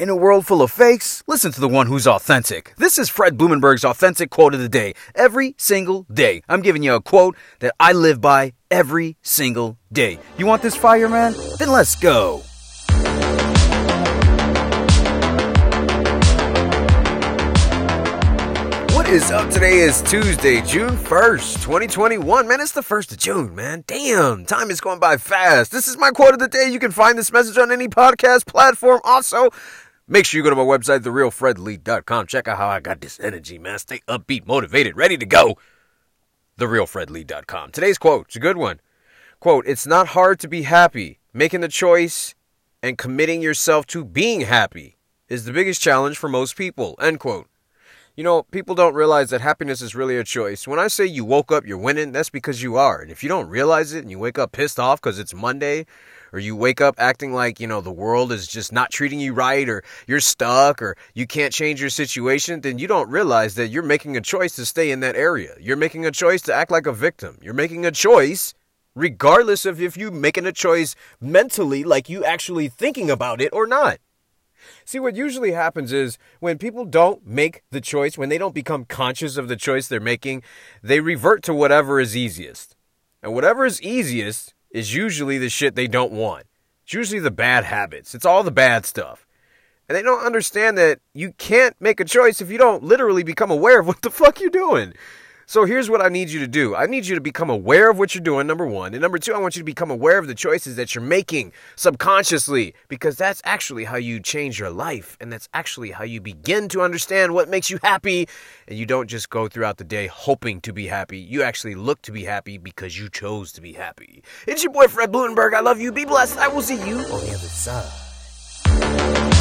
In a world full of fakes, listen to the one who's authentic. This is Fred Blumenberg's authentic quote of the day. Every single day, I'm giving you a quote that I live by every single day. You want this fire, man? Then let's go. What is up? Today is Tuesday, June 1st, 2021. Man, it's the 1st of June, man. Damn, time is going by fast. This is my quote of the day. You can find this message on any podcast platform. Also, Make sure you go to my website, therealfredlee.com. Check out how I got this energy, man. Stay upbeat, motivated, ready to go. Therealfredlee.com. Today's quote, it's a good one. Quote, it's not hard to be happy. Making the choice and committing yourself to being happy is the biggest challenge for most people. End quote. You know, people don't realize that happiness is really a choice. When I say you woke up, you're winning, that's because you are. And if you don't realize it and you wake up pissed off because it's Monday, or you wake up acting like, you know, the world is just not treating you right, or you're stuck, or you can't change your situation, then you don't realize that you're making a choice to stay in that area. You're making a choice to act like a victim. You're making a choice regardless of if you're making a choice mentally, like you actually thinking about it or not. See, what usually happens is when people don't make the choice, when they don't become conscious of the choice they're making, they revert to whatever is easiest. And whatever is easiest is usually the shit they don't want. It's usually the bad habits. It's all the bad stuff. And they don't understand that you can't make a choice if you don't literally become aware of what the fuck you're doing. So here's what I need you to do. I need you to become aware of what you're doing, number one. And number two, I want you to become aware of the choices that you're making subconsciously, because that's actually how you change your life. And that's actually how you begin to understand what makes you happy. And you don't just go throughout the day hoping to be happy. You actually look to be happy because you chose to be happy. It's your boy, Fred Blumenberg. I love you. Be blessed. I will see you on the other side.